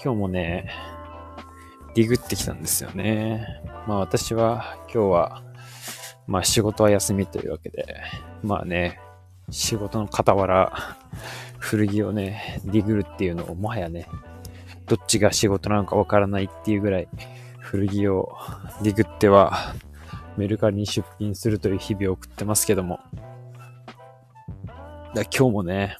今日もね、ディグってきたんですよね。まあ私は今日は、まあ仕事は休みというわけで、まあね、仕事の傍ら、古着をね、ディグるっていうのをもはやね、どっちが仕事なのかわからないっていうぐらい、古着をディグっては、メルカリに出品するという日々を送ってますけども。だ今日もね、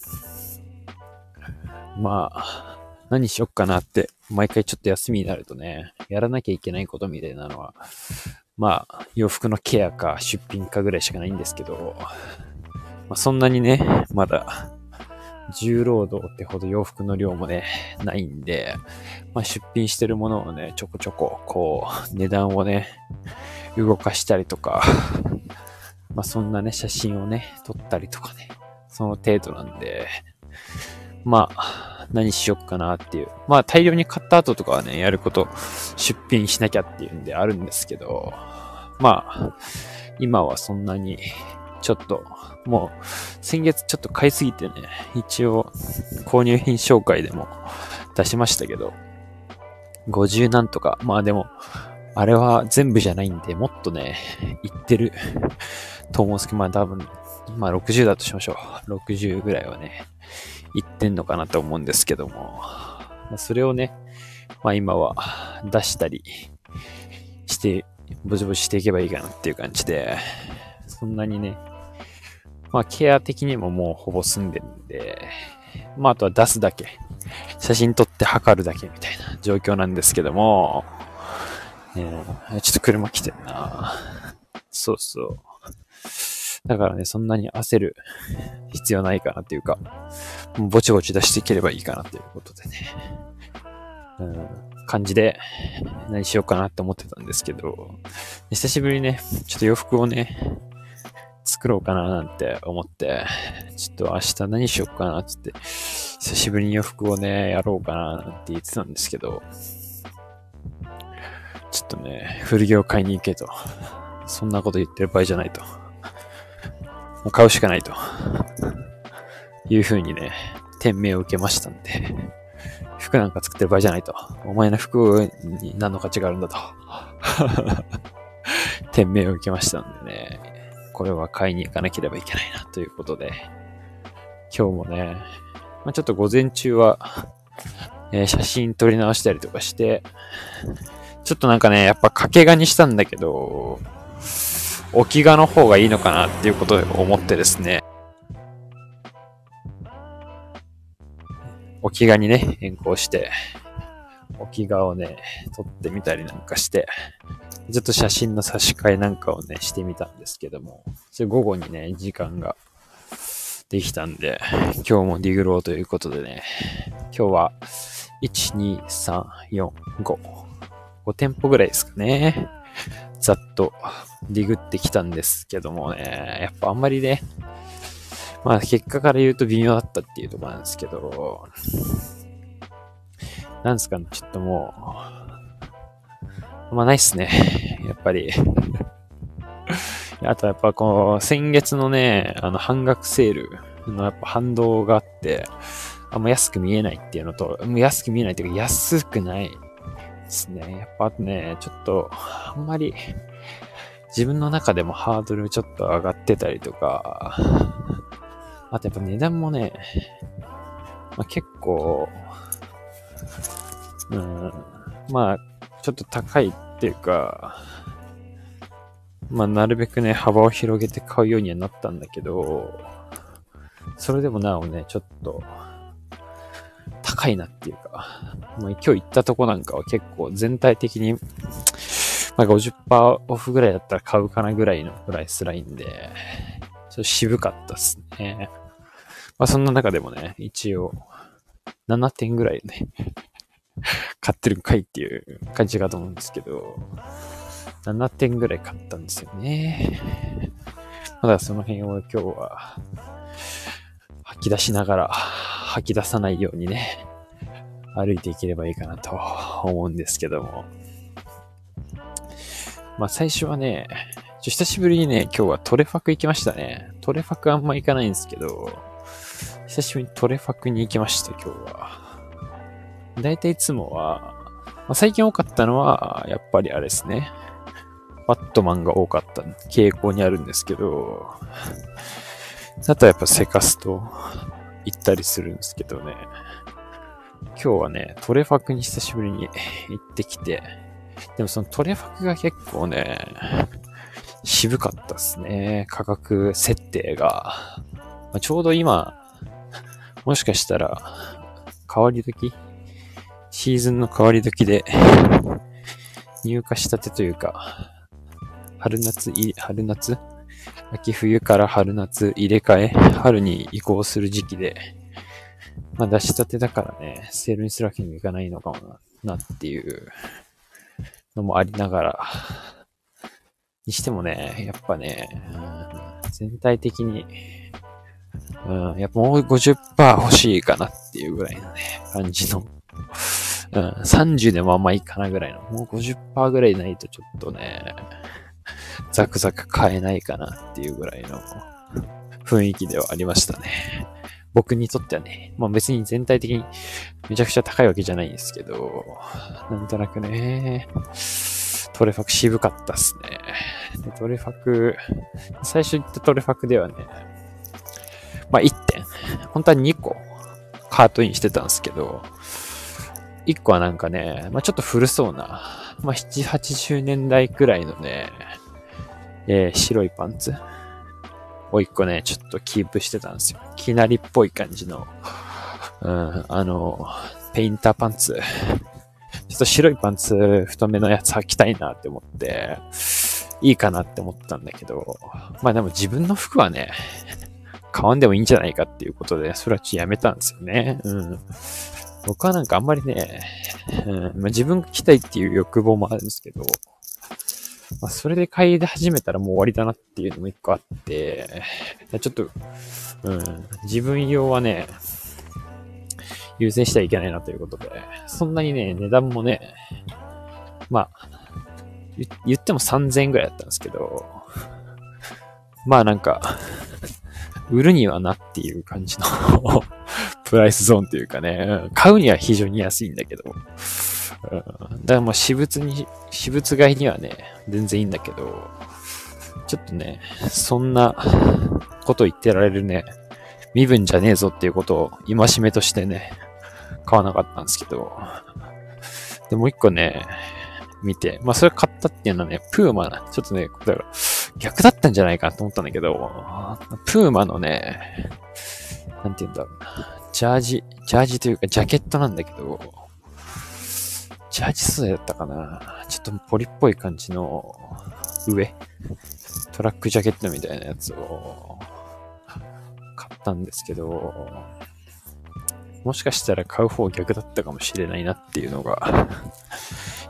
まあ、何しよっかなって、毎回ちょっと休みになるとね、やらなきゃいけないことみたいなのは、まあ、洋服のケアか出品かぐらいしかないんですけど、まあ、そんなにね、まだ、重労働ってほど洋服の量もね、ないんで、まあ、出品してるものをね、ちょこちょこ、こう、値段をね、動かしたりとか、まあ、そんなね、写真をね、撮ったりとかね、その程度なんで、まあ、何しよっかなっていう。まあ、大量に買った後とかはね、やること、出品しなきゃっていうんであるんですけど、まあ、今はそんなに、ちょっと、もう、先月ちょっと買いすぎてね、一応、購入品紹介でも出しましたけど、50なんとか、まあでも、あれは全部じゃないんで、もっとね、いってると思うんですけど、まあ多分、まあ60だとしましょう。60ぐらいはね、いってんのかなと思うんですけども、それをね、まあ今は出したりして、ぼちぼちしていけばいいかなっていう感じで、そんなにね、まあケア的にももうほぼ済んでるんで、まああとは出すだけ、写真撮って測るだけみたいな状況なんですけども、えー、ちょっと車来てんな。そうそう。だからね、そんなに焦る必要ないかなっていうか、ぼちぼち出していければいいかなっていうことでね、うん、感じで何しようかなって思ってたんですけど、久しぶりにね、ちょっと洋服をね、作ろうかななんて思って、ちょっと明日何しようかなってって、久しぶりに洋服をね、やろうかななんて言ってたんですけど、ちょっとね、古着を買いに行けと。そんなこと言ってる場合じゃないと。もう買うしかないと。いう風にね、店名を受けましたんで、服なんか作ってる場合じゃないと。お前の服に何の価値があるんだと。店名を受けましたんでね、これは買いに行かなければいけないなということで、今日もね、まあ、ちょっと午前中は、えー、写真撮り直したりとかして、ちょっとなんかね、やっぱ掛け画にしたんだけど、置き画の方がいいのかなっていうことで思ってですね。置き画にね、変更して、置き画をね、撮ってみたりなんかして、ちょっと写真の差し替えなんかをね、してみたんですけども、それ午後にね、時間ができたんで、今日もディグローということでね、今日は、1、2、3、4、5、5店舗ぐらいですかね。ざっとディグってきたんですけどもね、やっぱあんまりね、まあ結果から言うと微妙だったっていうとこなんですけど、なんですかね、ちょっともう、まあないっすね。やっぱり。あとやっぱこう、先月のね、あの半額セールのやっぱ反動があって、あんま安く見えないっていうのと、もう安く見えないっていうか安くないですね。やっぱね、ちょっと、あんまり、自分の中でもハードルちょっと上がってたりとか、あとやっぱ値段もね、まあ、結構、うん、まあ、ちょっと高いっていうか、まあ、なるべくね、幅を広げて買うようにはなったんだけど、それでもなおね、ちょっと、高いなっていうか、まあ、今日行ったとこなんかは結構全体的に、まあ、50%オフぐらいだったら買うかなぐらいのプライスラインで、ちょっと渋かったっすね。まあそんな中でもね、一応、7点ぐらいね 買ってるんかいっていう感じかと思うんですけど、7点ぐらい買ったんですよね。まだその辺を今日は吐き出しながら吐き出さないようにね、歩いていければいいかなと思うんですけども。まあ最初はね、ちょ久しぶりにね、今日はトレファク行きましたね。トレファクあんま行かないんですけど、久しぶりにトレファクに行きました、今日は。だいたいいつもは、まあ、最近多かったのは、やっぱりあれですね。バットマンが多かった傾向にあるんですけど、あとはやっぱセカスト行ったりするんですけどね。今日はね、トレファクに久しぶりに 行ってきて、でもそのトレファクが結構ね、渋かったっすね。価格設定が。まあ、ちょうど今、もしかしたら、変わり時シーズンの変わり時で、入荷したてというか、春夏、春夏秋冬から春夏入れ替え、春に移行する時期で、まあ出したてだからね、セールにするわけにもいかないのかもな、なっていうのもありながら、にしてもね、やっぱね、うん、全体的に、うん、やっぱもう50%欲しいかなっていうぐらいのね、感じの、うん、30でもあんまいいかなぐらいの、もう50%ぐらいないとちょっとね、ザクザク買えないかなっていうぐらいの雰囲気ではありましたね。僕にとってはね、まあ別に全体的にめちゃくちゃ高いわけじゃないんですけど、なんとなくね、トレファク渋かったっすね。でトレファク、最初言ったトレファクではね、まあ1点、本当は2個カートインしてたんですけど、1個はなんかね、まあちょっと古そうな、まあ7、80年代くらいのね、えー、白いパンツを一個ね、ちょっとキープしてたんですよ。きなりっぽい感じの、うん、あの、ペインターパンツ。ちょっと白いパンツ、太めのやつ履きたいなって思って、いいかなって思ったんだけど、まあでも自分の服はね、買わんでもいいんじゃないかっていうことで、それはちょっとやめたんですよね。うん。僕はなんかあんまりね、うんまあ、自分が着たいっていう欲望もあるんですけど、まあ、それで買い始めたらもう終わりだなっていうのも一個あって、ちょっと、うん、自分用はね、優先してはいけないなということで、そんなにね、値段もね、まあ、言っても3000円ぐらいだったんですけど、まあなんか、売るにはなっていう感じのプライスゾーンというかね、買うには非常に安いんだけど、うん、だからもう私物に、私物買いにはね、全然いいんだけど、ちょっとね、そんなこと言ってられるね、身分じゃねえぞっていうことを戒めとしてね、買わなかったんですけど、で、もう一個ね、見て、まあそれ買ったっていうのはね、プーマな、ちょっとね、だから逆だったんじゃないかと思ったんだけど、プーマのね、なんて言うんだろうな、ジャージ、ジャージというかジャケットなんだけど、ジャージ素材だったかな。ちょっとポリっぽい感じの上、トラックジャケットみたいなやつを買ったんですけど、もしかしたら買う方逆だったかもしれないなっていうのが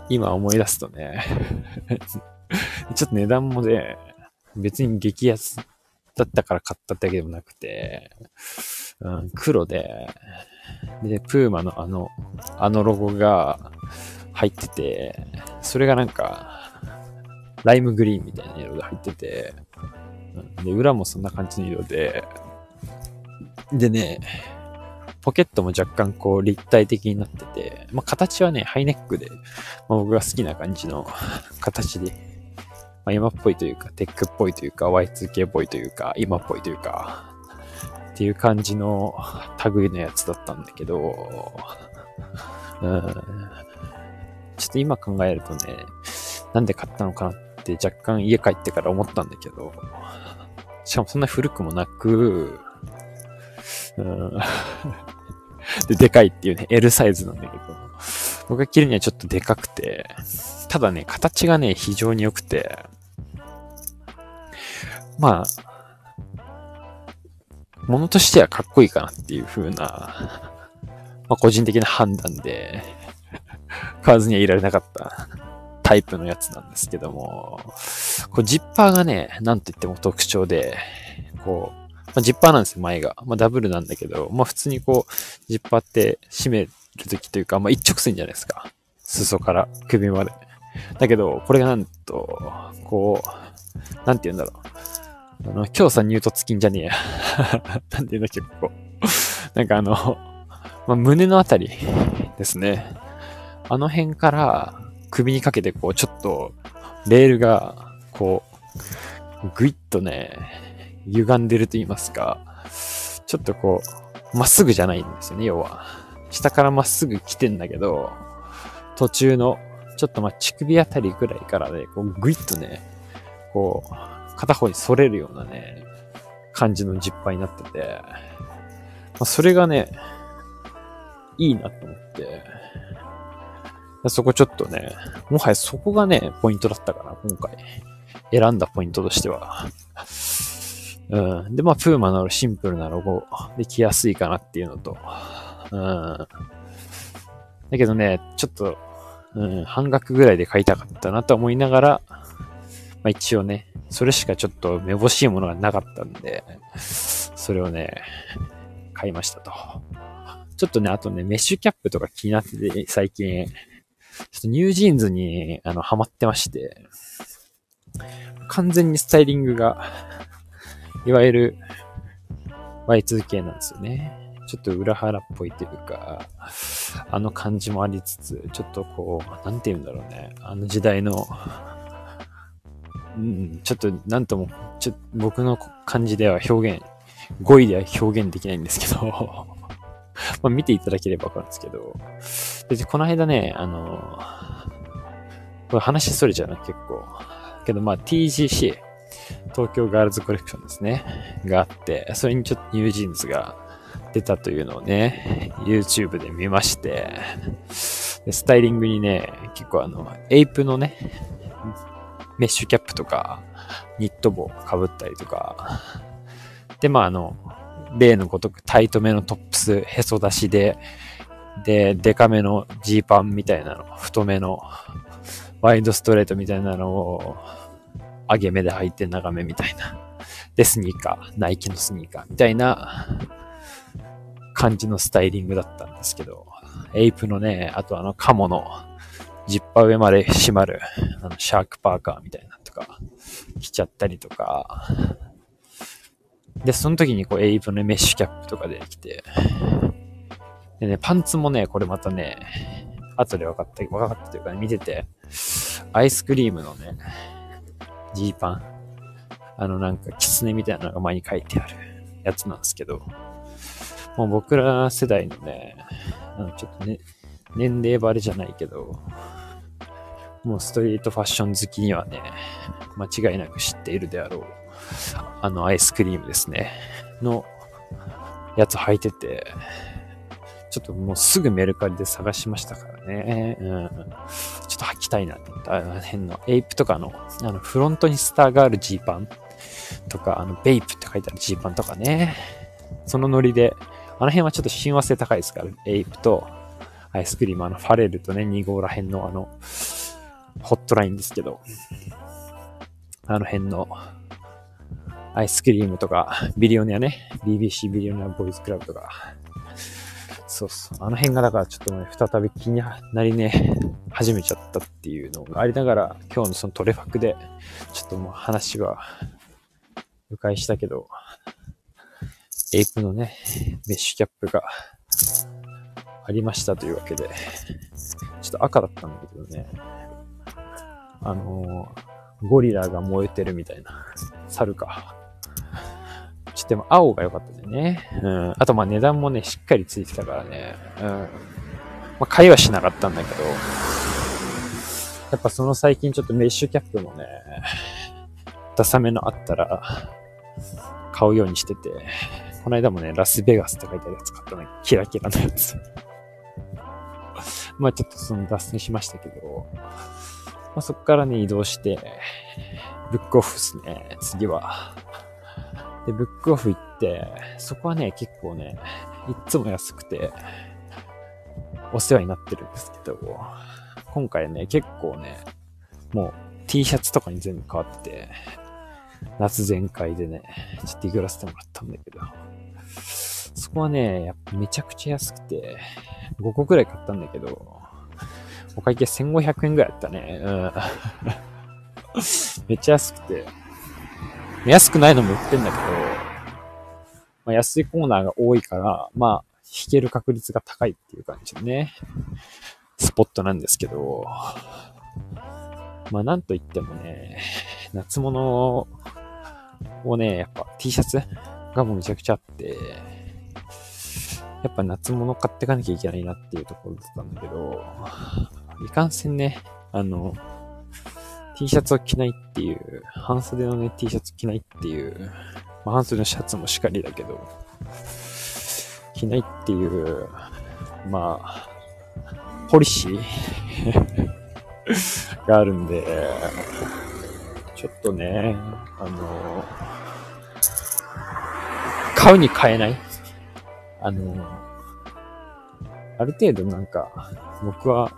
今思い出すとね ちょっと値段もね、別に激安だったから買っただけでもなくて、うん、黒で、で、プーマのあの、あのロゴが入ってて、それがなんか、ライムグリーンみたいな色で入ってて、で、裏もそんな感じの色で、でね、ポケットも若干こう立体的になってて、まあ、形はね、ハイネックで、まあ、僕が好きな感じの 形で、まあ、今っぽいというか、テックっぽいというか、Y2K っぽいというか、今っぽいというか、っていう感じの類のやつだったんだけど、うん、ちょっと今考えるとね、なんで買ったのかなって若干家帰ってから思ったんだけど、しかもそんな古くもなく、うん、で、でかいっていうね、L サイズなんだけど、僕が着るにはちょっとでかくて、ただね、形がね、非常に良くて、まあ、ものとしてはかっこいいかなっていう風な、まあ、個人的な判断で、買わずにはいられなかったタイプのやつなんですけども、こうジッパーがね、なんと言っても特徴で、こう、まあ、ジッパーなんですよ、前が。まあ、ダブルなんだけど、まあ、普通にこう、ジッパーって閉めるときというか、まあ、一直線じゃないですか。裾から首まで。だけど、これがなんと、こう、なんて言うんだろう。あの、今日さ、ニュートツキンじゃねえや。なんて言うんだっけ、ここ。なんかあの、まあ、胸のあたりですね。あの辺から首にかけてこうちょっとレールがこうぐいっとね、歪んでると言いますか、ちょっとこう、まっすぐじゃないんですよね、要は。下からまっすぐ来てんだけど、途中のちょっとま乳首あたりぐらいからね、こうぐいっとね、こう、片方に反れるようなね、感じのジッパーになってて、まあ、それがね、いいなと思って、そこちょっとね、もはやそこがね、ポイントだったかな、今回。選んだポイントとしては。うん。で、まあ、プーマのシンプルなロゴで着やすいかなっていうのと。うん。だけどね、ちょっと、うん、半額ぐらいで買いたかったなと思いながら、まあ一応ね、それしかちょっとめぼしいものがなかったんで、それをね、買いましたと。ちょっとね、あとね、メッシュキャップとか気になってて、最近、ちょっとニュージーンズに、あの、ハマってまして、完全にスタイリングが、いわゆる Y2K なんですよね。ちょっと裏腹っぽいというか、あの感じもありつつ、ちょっとこう、なんて言うんだろうね。あの時代の、うん、ちょっとなんとも、ちょ僕の感じでは表現、語彙では表現できないんですけど。まあ見ていただければわかるんですけど、で、この間ね、あの、これ話それちゃうな、結構。けどまあ TGC、東京ガールズコレクションですね、があって、それにちょっと NewJeans が出たというのをね、YouTube で見まして、スタイリングにね、結構あの、 APE のね、メッシュキャップとか、ニット帽被ったりとか、で、まああの、例のごとくタイトめのトップス、へそ出しで、で、デカめのジーパンみたいなの、太めのワイドストレートみたいなのを、上げ目で履いて長めみたいな。で、スニーカー、ナイキのスニーカーみたいな感じのスタイリングだったんですけど、エイプのね、あとあのカモのジッパー上まで閉まる、あのシャークパーカーみたいなとか、着ちゃったりとか、で、その時にこうエイプのメッシュキャップとかで着て、でね、パンツもね、これまたね、後で分かった、分かったというかね、見てて、アイスクリームのね、ジーパン、あのなんかキツネみたいなのが前に書いてある。やつなんですけど、もう僕ら世代のね、あのちょっとね、年齢バレじゃないけど、もうストリートファッション好きにはね、間違いなく知っているであろう、あのアイスクリームですね、のやつ履いてて、ちょっともうすぐメルカリで探しましたからね。うん。ちょっと履きたいなって思った。あの辺の APE とかの、あのフロントにスターがあるジーパンとか、あの BAPE って書いてあるジーパンとかね。そのノリであの辺はちょっと親和性高いですから、 APE と ICECREAM、あの、ファレルとね、 NIGO ら辺のあの、ホットラインですけど、あの辺のアイスクリームとか、ビリオネアね、BBC ビリオネアボーイズクラブとか、そうそう。あの辺がだからちょっとね、再び気になりね、始めちゃったっていうのがありながら、今日のそのトレファクで、ちょっともう話は、迂回したけど、エイプのね、メッシュキャップがありましたというわけで、ちょっと赤だったんだけどね、あのー、ゴリラが燃えてるみたいな、猿か。ちょっとでも青が良かったね。うん。あとまあ値段もね、しっかりついてたからね。うん。まあ買いはしなかったんだけど、やっぱその最近ちょっとメッシュキャップもね、ダサめのあったら、買うようにしてて、この間もね、ラスベガスって書いてあるやつ買ったの。キラキラのやつ。まあちょっとその脱線しましたけど、まあそっからね、移動して、ブックオフですね、次は。で、ブックオフ行って、そこはね、結構ね、いっつも安くて、お世話になってるんですけど、今回ね、結構ね、もう T シャツとかに全部変わって、夏全開でね、ちょっと行らせてもらったんだけど、そこはね、やっぱめちゃくちゃ安くて、5個くらい買ったんだけど、お会計1500円ぐらいだったね。うん。めっちゃ安くて。安くないのも売ってんだけど、まあ、安いコーナーが多いから、まあ、引ける確率が高いっていう感じのね、スポットなんですけど、まあなんといってもね、夏物をね、やっぱ T シャツがもうめちゃくちゃあって、やっぱ夏物買ってかなきゃいけないなっていうところだったんだけど、いかんせんね、あの、T シャツを着ないっていう、半袖のね、T シャツ着ないっていう、まあ、半袖のシャツもしかりだけど、着ないっていう、まあ、ポリシー があるんで、ちょっとね、あの、買うに買えないあの、ある程度なんか、僕は、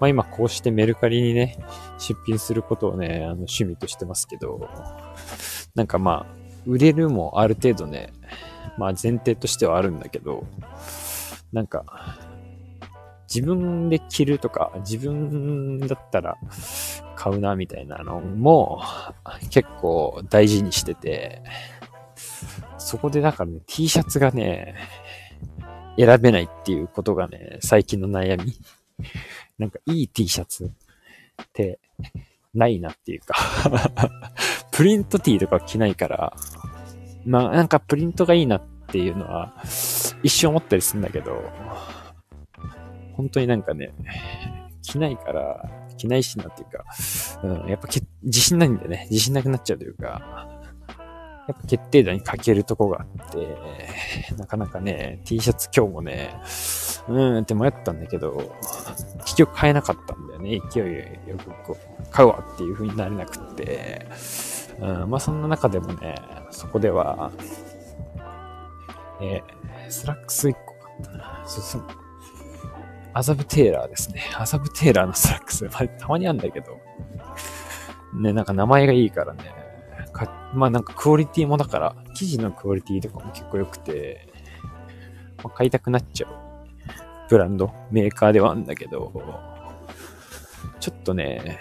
まあ今こうしてメルカリにね、出品することをね、あの趣味としてますけど、なんかまあ、売れるもある程度ね、まあ前提としてはあるんだけど、なんか、自分で着るとか、自分だったら買うなみたいなのも結構大事にしてて、そこでだからね、T シャツがね、選べないっていうことがね、最近の悩み。なんかいい T シャツってないなっていうか プリント T とか着ないから、まあなんかプリントがいいなっていうのは一瞬思ったりするんだけど、本当になんかね、着ないから、着ないしなっていうか、うん、やっぱ自信ないんだよね。自信なくなっちゃうというか、やっぱ決定打に欠けるとこがあって、なかなかね、T シャツ今日もね、うーんって迷ったんだけど、結局買えなかったんだよね。勢いよくこう、買うわっていう風になれなくって。うん、まあそんな中でもね、そこでは、え、スラックス1個買ったな。そうそう。アザブテーラーですね。アザブテーラーのスラックス。まあ、たまにあんだけど。ね、なんか名前がいいからね。まあなんかクオリティもだから、生地のクオリティとかも結構良くて、まあ、買いたくなっちゃうブランド、メーカーではあるんだけど、ちょっとね、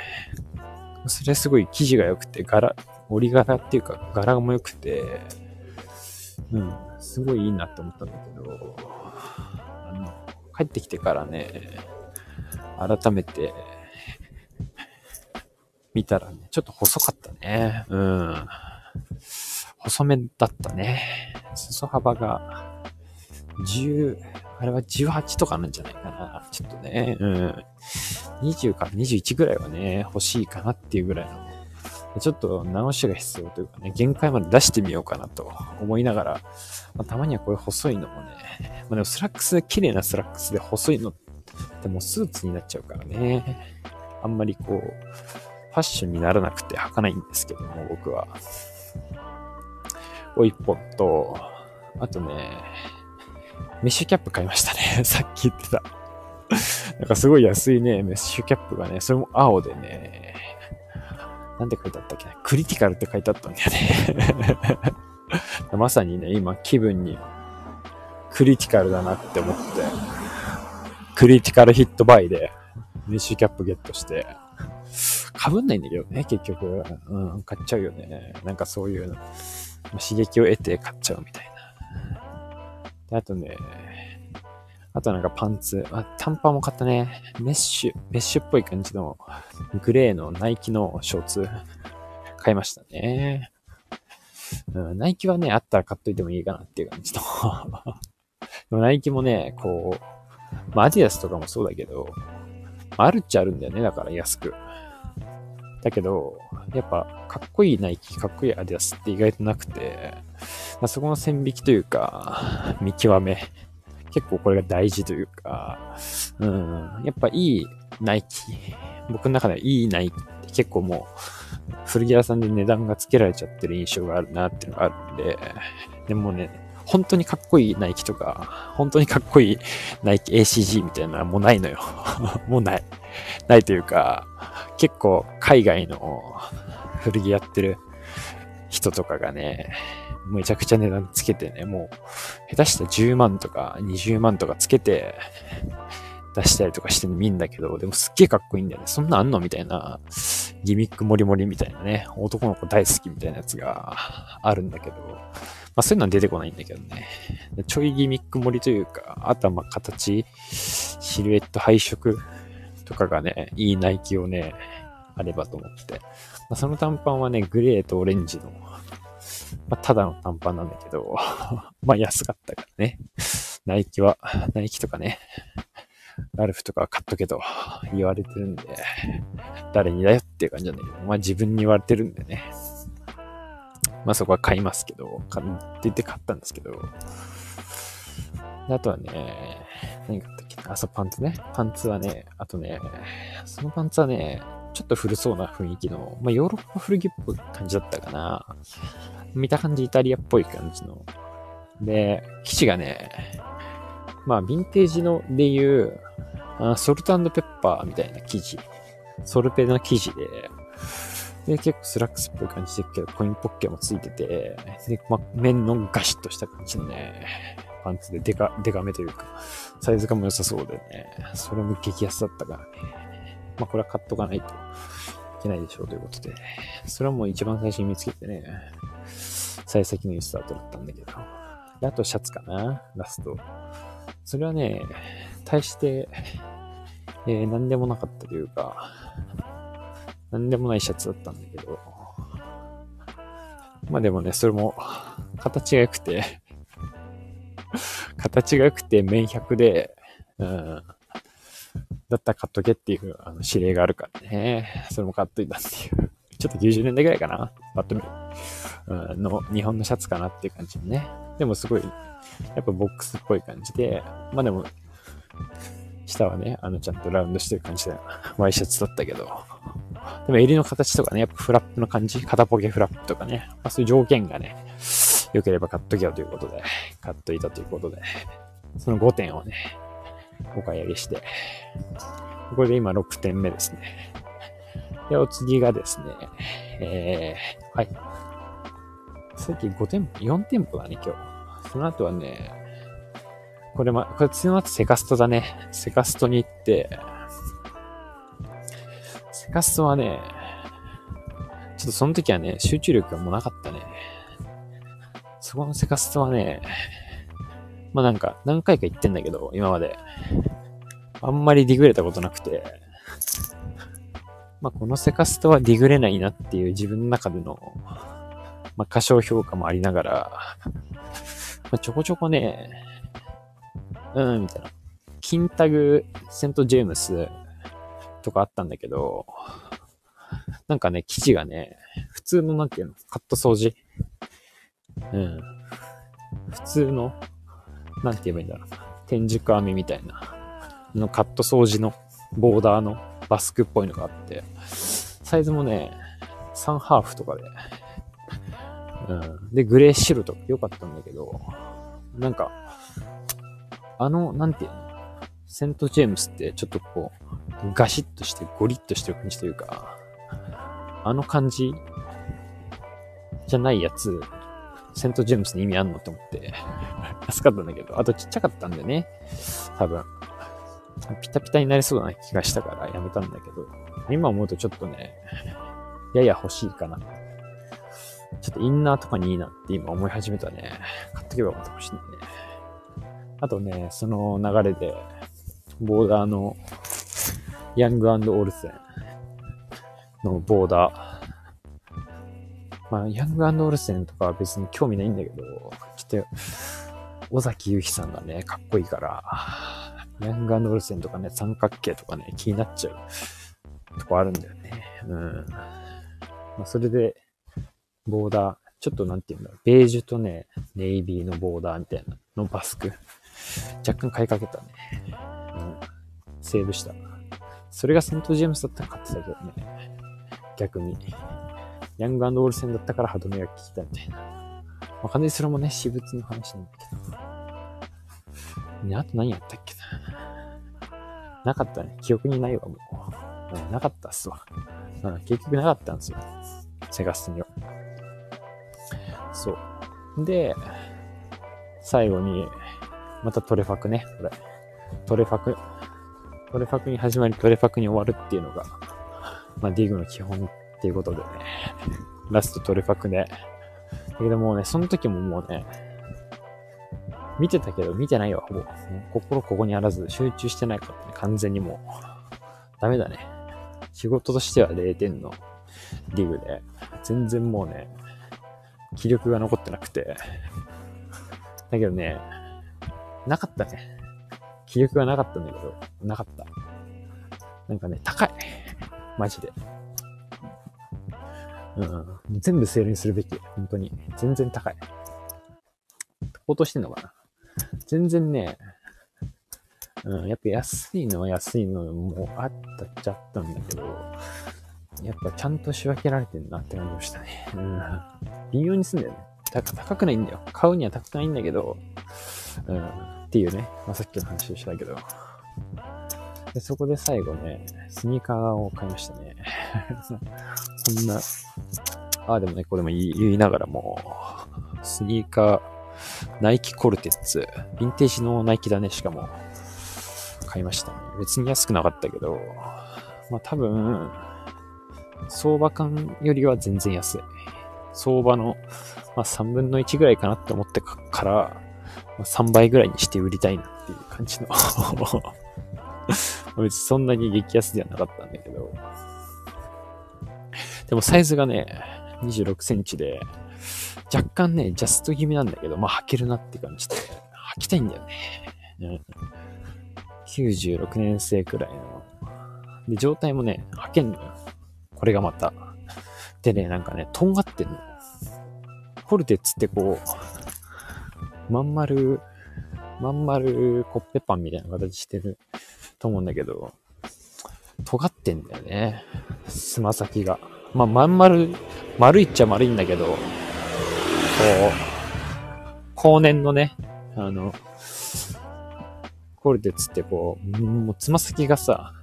それはすごい生地が良くて、柄、折り柄っていうか柄も良くて、うん、すごいいいなって思ったんだけど、あの、帰ってきてからね、改めて、見たらね、ちょっと細かったね。うん。細めだったね。裾幅が、10、あれは18とかなんじゃないかな。ちょっとね、うん。20から21ぐらいはね、欲しいかなっていうぐらいの。ちょっと直しが必要というかね、限界まで出してみようかなと思いながら、まあ、たまにはこういう細いのもね、まあ、でもスラックス、綺麗なスラックスで細いのってもうスーツになっちゃうからね。あんまりこう、ファッションにならなくて履かないんですけども、僕は。を一本と、あとね、メッシュキャップ買いましたね。さっき言ってた。なんかすごい安いね、メッシュキャップがね、それも青でね、なんて書いてあったっけな。クリティカルって書いてあったんだよね。まさにね、今気分にクリティカルだなって思って、クリティカルヒットバイでメッシュキャップゲットして、かぶんないんだけどね、結局。うん、買っちゃうよね。なんかそういうの、刺激を得て買っちゃうみたいな。で、あとね、あとなんかパンツ。あ、短パンも買ったね。メッシュ、メッシュっぽい感じのグレーのナイキのショーツ買いましたね。うん、ナイキはね、あったら買っといてもいいかなっていう感じの でもナイキもね、こう、まあアディダスとかもそうだけど、あるっちゃあるんだよね。だから安く。だけど、やっぱ、かっこいいナイキ、かっこいいアディダスって意外となくて、まあ、そこの線引きというか、見極め。結構これが大事というか、うん、やっぱいいナイキ、僕の中ではいいナイキって結構もう、古着屋さんで値段がつけられちゃってる印象があるなっていうのがあるんで、でもね、本当にかっこいいナイキとか、本当にかっこいいナイキ ACG みたいなのはもうないのよ。もうない。ないというか、結構海外の古着やってる人とかがね、めちゃくちゃ値段つけてね、もう、下手したら10万とか20万とかつけて出したりとかして見んだけど、でもすっげえかっこいいんだよね。そんなあんのみたいな、ギミックモリモリみたいなね、男の子大好きみたいなやつがあるんだけど、まあそういうのは出てこないんだけどね。ちょいギミック盛りというか、あとはまあ形、シルエット配色とかがね、いいナイキをね、あればと思って。まあ、その短パンはね、グレーとオレンジの、まあ、ただの短パンなんだけど、まあ安かったからね。ナイキは、ナイキとかね、ラルフとか買っとけと言われてるんで、誰にだよっていう感じなんだけど、まあ自分に言われてるんでね。まあそこは買いますけど、買ってて買ったんですけど、あとはね、何買ったっけな？あ、そう、パンツね。パンツはね、あとね、そのパンツはね、ちょっと古そうな雰囲気の、まあヨーロッパ古着っぽい感じだったかな。見た感じイタリアっぽい感じの。で、生地がね、まあ、ヴィンテージのでいう、あソルトペッパーみたいな生地。ソルペの生地で、で、結構スラックスっぽい感じでけど、コインポッケもついてて、で、ま、綿のガシッとした感じのね、パンツでデカ、デカめというか、サイズ感も良さそうでね、それも激安だったからね。まあ、これは買っとかないといけないでしょうということで、それはもう一番最初に見つけてね、幸先のいいスタートだったんだけど。あとシャツかなラスト。それはね、対して、えー、何でもなかったというか、何でもないシャツだったんだけど、まあでもね、それも、形が良くて。形が良くて、面100で、うん、だったら買っとけっていうあの指令があるからね、それも買っといたっていう、ちょっと90年代ぐらいかな、パッと見、の日本のシャツかなっていう感じのね。でもすごいやっぱボックスっぽい感じで、まあでも、下はね、あのちゃんとラウンドしてる感じで、ワイシャツだったけど、でも襟の形とかね、やっぱフラップの感じ、肩ポケフラップとかね、まあそういう条件がね、良ければ買っとけよということで、買っといたということで、その5点をね、お買い上げして、これで今6点目ですね。で、お次がですね、えー、はい。さっき5店舗、4店舗だね、今日。その後はね、これま、これ次の後セカストだね。セカストに行って、セカストはね、ちょっとその時はね、集中力がもうなかったね。そこのセカストはね、まあなんか何回か行ってんだけど、今まで。あんまりディグれたことなくて、まあこのセカストはディグれないなっていう自分の中での、まあ過小評価もありながら、まあ、ちょこちょこね、うん、みたいな。キンタグ、セントジェームスとかあったんだけど、なんかね、生地がね、普通のなんていうの、カット掃除？うん。普通の、なんて言えばいいんだろう。天竺編みみたいな、のカット掃除のボーダーのバスクっぽいのがあって、サイズもね、3ハーフとかで、うん。で、グレーシルとか良かったんだけど、なんか、あの、なんていうの？セントジェームスってちょっとこう、ガシッとしてゴリッとしてる感じというか、あの感じじゃないやつ、セントジェームスに意味あんのって思って、安かったんだけど、あとちっちゃかったんでね、多分。ピタピタになりそうな気がしたからやめたんだけど、今思うとちょっとね、やや欲しいかなちょっとインナーとかにいいなって今思い始めたね。買っとけばよかったかもしれないね。あとね、その流れで、ボーダーの、ヤングオルセンのボーダー。まあ、ヤングオルセンとかは別に興味ないんだけど、ちょっと、尾崎祐希さんがね、かっこいいから、ヤングオルセンとかね、三角形とかね、気になっちゃうとこあるんだよね。うん。まあ、それで、ボーダー、ちょっとなんていうんだろう、ベージュとね、ネイビーのボーダーみたいなのバスク。若干買いかけたね。うん。セーブした。それがセントジェームスだったら買ってたけどね。逆に。ヤングオールセンだったから歯止めが効いたみたいな。まあ、完全にそれもね、私物の話なんだけど。ね、あと何やったっけな。なかったね。記憶にないわ、もう。うん、なかったっすわ。うん、結局なかったんですよ。セガスには。そう。で、最後に、またトレファクね、これ。トレファク。トレファクに始まり、トレファクに終わるっていうのが、まあ、ディグの基本っていうことでね、ラストトレファクで、だけどもうね、その時ももうね、見てたけど見てないわ、ほぼ。心ここにあらず集中してないからね、完全にもう。ダメだね。仕事としては0点のリグで、全然もうね、気力が残ってなくて。だけどね、なかったね。気力がなかったんだけど、なかった。なんかね、高い。マジで。うん。全部セールにするべき。本当に。全然高い。高騰してんのかな全然ね、うん、やっぱ安いのは安いのもあったっちゃったんだけど、やっぱちゃんと仕分けられてんなって感じましたね。うん。微妙にすんだよね。高くないんだよ。買うには高くないんだけど、うん。っていうね。まあ、さっきの話をしたけど。で、そこで最後ね、スニーカーを買いましたね。そんな、ああ、でもね、これも言いながらも、スニーカー、ナイキコルテッツ、ヴィンテージのナイキだね、しかも。買いましたね。別に安くなかったけど、まあ多分、相場感よりは全然安い。相場の、まあ、3分の1ぐらいかなって思ってから、まあ、3倍ぐらいにして売りたいなっていう感じの 別にそんなに激安ではなかったんだけど。でもサイズがね、26センチで、若干ね、ジャスト気味なんだけど、まあ履けるなって感じで、履きたいんだよね。うん、96年生くらいの。で、状態もね、履けんのよ。これがまた。でね、なんかね、とんがってんの。コルテッツってこう、まん丸、まん丸コッペパンみたいな形してると思うんだけど、尖ってんだよね。つま先が。まあ、まん丸、丸いっちゃ丸いんだけど、こう、後年のね、あの、コルテツってこう、もうつま先がさ、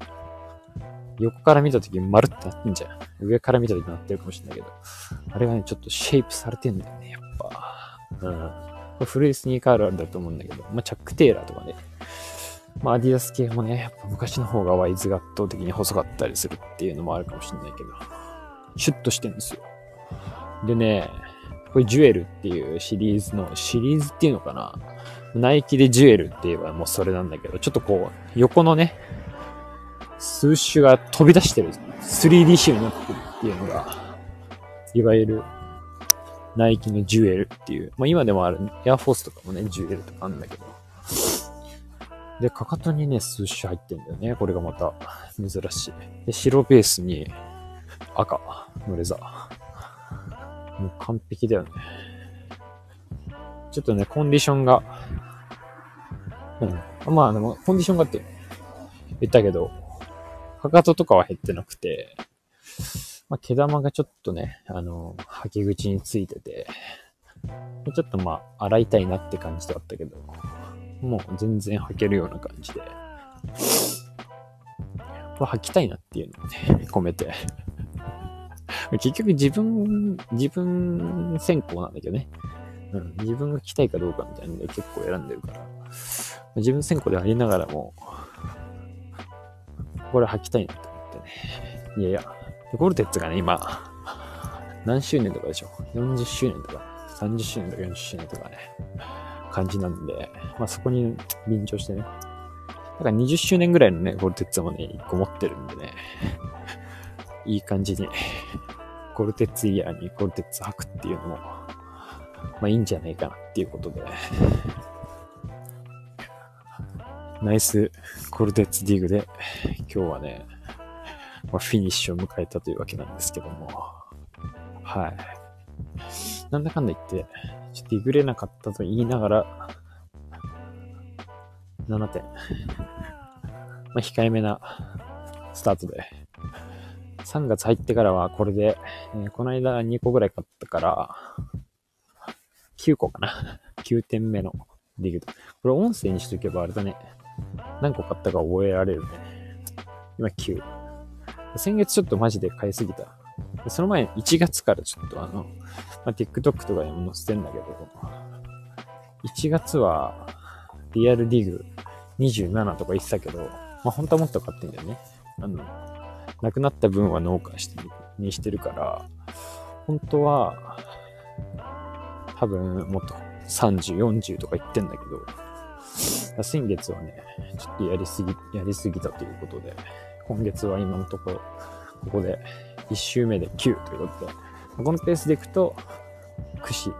横から見たとき丸ってなってんじゃん。上から見たときなってるかもしれないけど、あれがね、ちょっとシェイプされてんだよね、やっぱ。うん。これ古いスニーカーあるあるだと思うんだけど、まあ、チャック・テイラーとかね、まあ、アディダス系もね、やっぱ昔の方がワイズが圧倒的に細かったりするっていうのもあるかもしれないけど、シュッとしてるんですよ。でね、これジュエルっていうシリーズの、シリーズっていうのかな？ナイキでジュエルって言えばもうそれなんだけど、ちょっとこう、横のね、数種が飛び出してる 3D 仕様になってるっていうのが、いわゆるナイキのジュエルっていう、まあ今でもある、エアフォースとかもね、ジュエルとかあるんだけど、で、かかとにね、数種入ってんだよね。これがまた珍しい。で、白ベースに赤のレザー。もう完璧だよね。ちょっとね、コンディションが、うん。まあでも、コンディションがって言ったけど、かかととかは減ってなくて、まあ、毛玉がちょっとね、あの、履き口についてて、ちょっとまあ、洗いたいなって感じだったけど、もう全然履けるような感じで。これ履きたいなっていうのをね、込めて。結局自分、自分選考なんだけどね。うん、自分が着たいかどうかみたいなので結構選んでるから。自分選考でありながらも、これ履きたいなと思ってね。いやいや、ゴルテッツがね、今、何周年とかでしょ ?40 周年とか、30周年とか40周年とかね。感じなんで、まあそこに便乗してね。だから20周年ぐらいのね、ゴルテッツもね、1個持ってるんでね、いい感じに、ゴルテッツイヤーにゴルテッツ履くっていうのも、まあいいんじゃないかなっていうことで、ナイスゴルテッツディグで、今日はね、まあ、フィニッシュを迎えたというわけなんですけども、はい。なんだかんだ言って、ちょっとディグれなかったと言いながら、7点。まあ、控えめなスタートで。3月入ってからはこれで、えー、この間2個ぐらい買ったから、9個かな。9点目のディグこれ音声にしとけばあれだね。何個買ったか覚えられるね。今9。先月ちょっとマジで買いすぎた。その前、1月からちょっとあの、まあ、TikTok とかにも載せてんだけど、1月は、リアルディグ27とか言ってたけど、まあ、本当はもっと買ってんだよね。あの、なくなった分は農家してにしてるから、本当は、多分もっと30、40とか言ってんだけど、先月はね、ちょっとやりすぎ、やりすぎたということで、今月は今のところ、ここで1周目で9ということで、このペースでいくと、串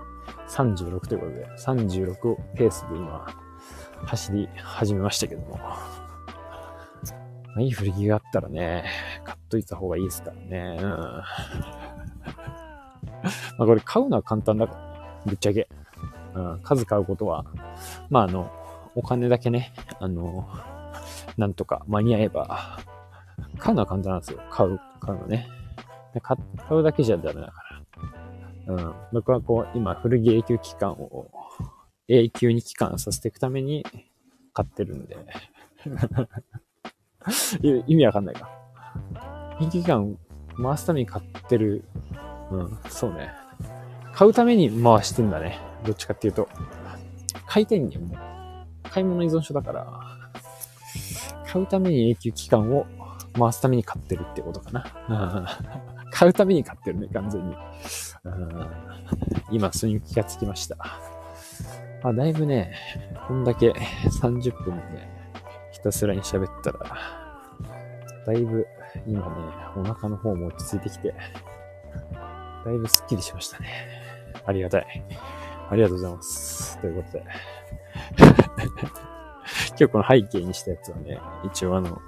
36ということで、36ペースで今、走り始めましたけども、まあ、いい古着があったらね、買っといた方がいいですからね。うん。まあこれ買うのは簡単だから、ぶっちゃけ。うん、数買うことは、まああの、お金だけね、あの、なんとか間に合えば、買うのは簡単なんですよ。買う、買うのね。買うだけじゃダメだから。うん。僕はこう、今、古着永久期間を、永久に期間させていくために買ってるんで。意味わかんないか。永久期間回すために買ってる。うん、そうね。買うために回してんだね。どっちかっていうと。買いたいんだよ、もう。買い物依存症だから。買うために永久期間を回すために買ってるってことかな。買うために買ってるね、完全に。今、それに気がつきました。あ、だいぶね、こんだけ30分でひたすらに喋ったら、だいぶ今ね、お腹の方も落ち着いてきて、だいぶスッキリしましたね。ありがたい。ありがとうございます。ということで。今日この背景にしたやつはね、一応あの、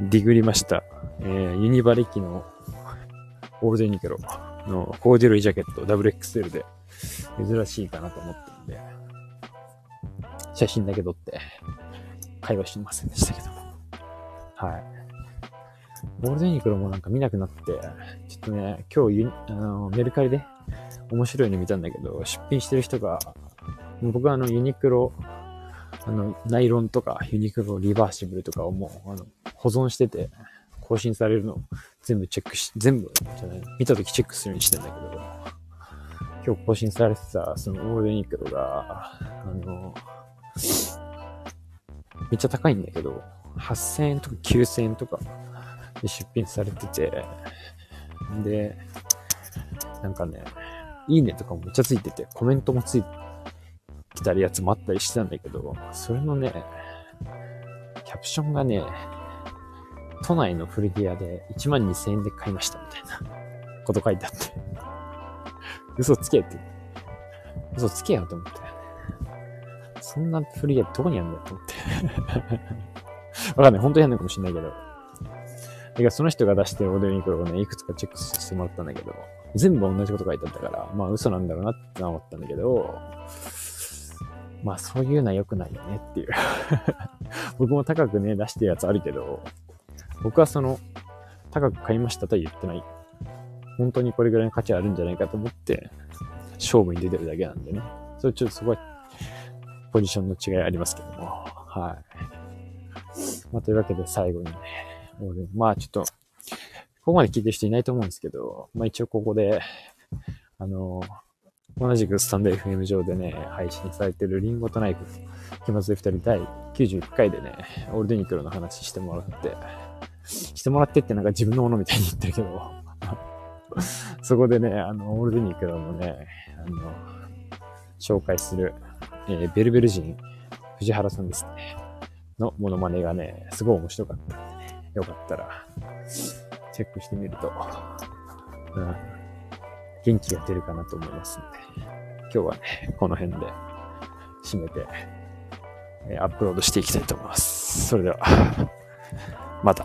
ディグりました。えー、ユニバリキのオールデンニケロのコーデュロイジャケット WXL で珍しいかなと思ったんで、写真だけ撮って会話しませんでしたけども。はい。オールデンニクロもなんか見なくなって、ちょっとね、今日あのメルカリで面白いの見たんだけど、出品してる人が、僕はあのユニクロあの、ナイロンとかユニクロリバーシブルとかをもう、あの、保存してて、更新されるのを全部チェックし、全部じゃない、見たときチェックするようにしてんだけど、今日更新されてた、そのオールユニクロが、あの、めっちゃ高いんだけど、8000円とか9000円とかで出品されてて、で、なんかね、いいねとかもめっちゃついてて、コメントもついて来たりやつもあったりしてたんだけど、それのね、キャプションがね、都内の古着屋で1万2000円で買いましたみたいなこと書いてあって。嘘つけって。嘘つけよと思って。そんな古着屋どこにあるんだよと思って。わかんない。本当にやんのかもしんないけど。だからその人が出してオーディオニクロをね、いくつかチェックさせてもらったんだけど、全部同じこと書いてあったから、まあ嘘なんだろうなって思ったんだけど、まあそういうのは良くないよねっていう 僕も高くね、出してるやつあるけど、僕はその、高く買いましたとは言ってない。本当にこれぐらいの価値あるんじゃないかと思って、勝負に出てるだけなんでね。それちょっとすごい、ポジションの違いありますけども。はい。まあというわけで最後にね、まあちょっと、ここまで聞いてる人いないと思うんですけど、まあ一応ここで、あの、同じくスタンド FM 上でね、配信されてるリンゴとナイフ、気まずい二人第91回でね、オールデニクロの話してもらって、してもらってってなんか自分のものみたいに言ってるけど、そこでね、あの、オールデニクロのね、あの、紹介する、えー、ベルベル人、藤原さんですね、のモノマネがね、すごい面白かったんでね、よかったら、チェックしてみると、うん、元気が出るかなと思いますので、今日はね、この辺で締めて、えアップロードしていきたいと思います。それでは、また。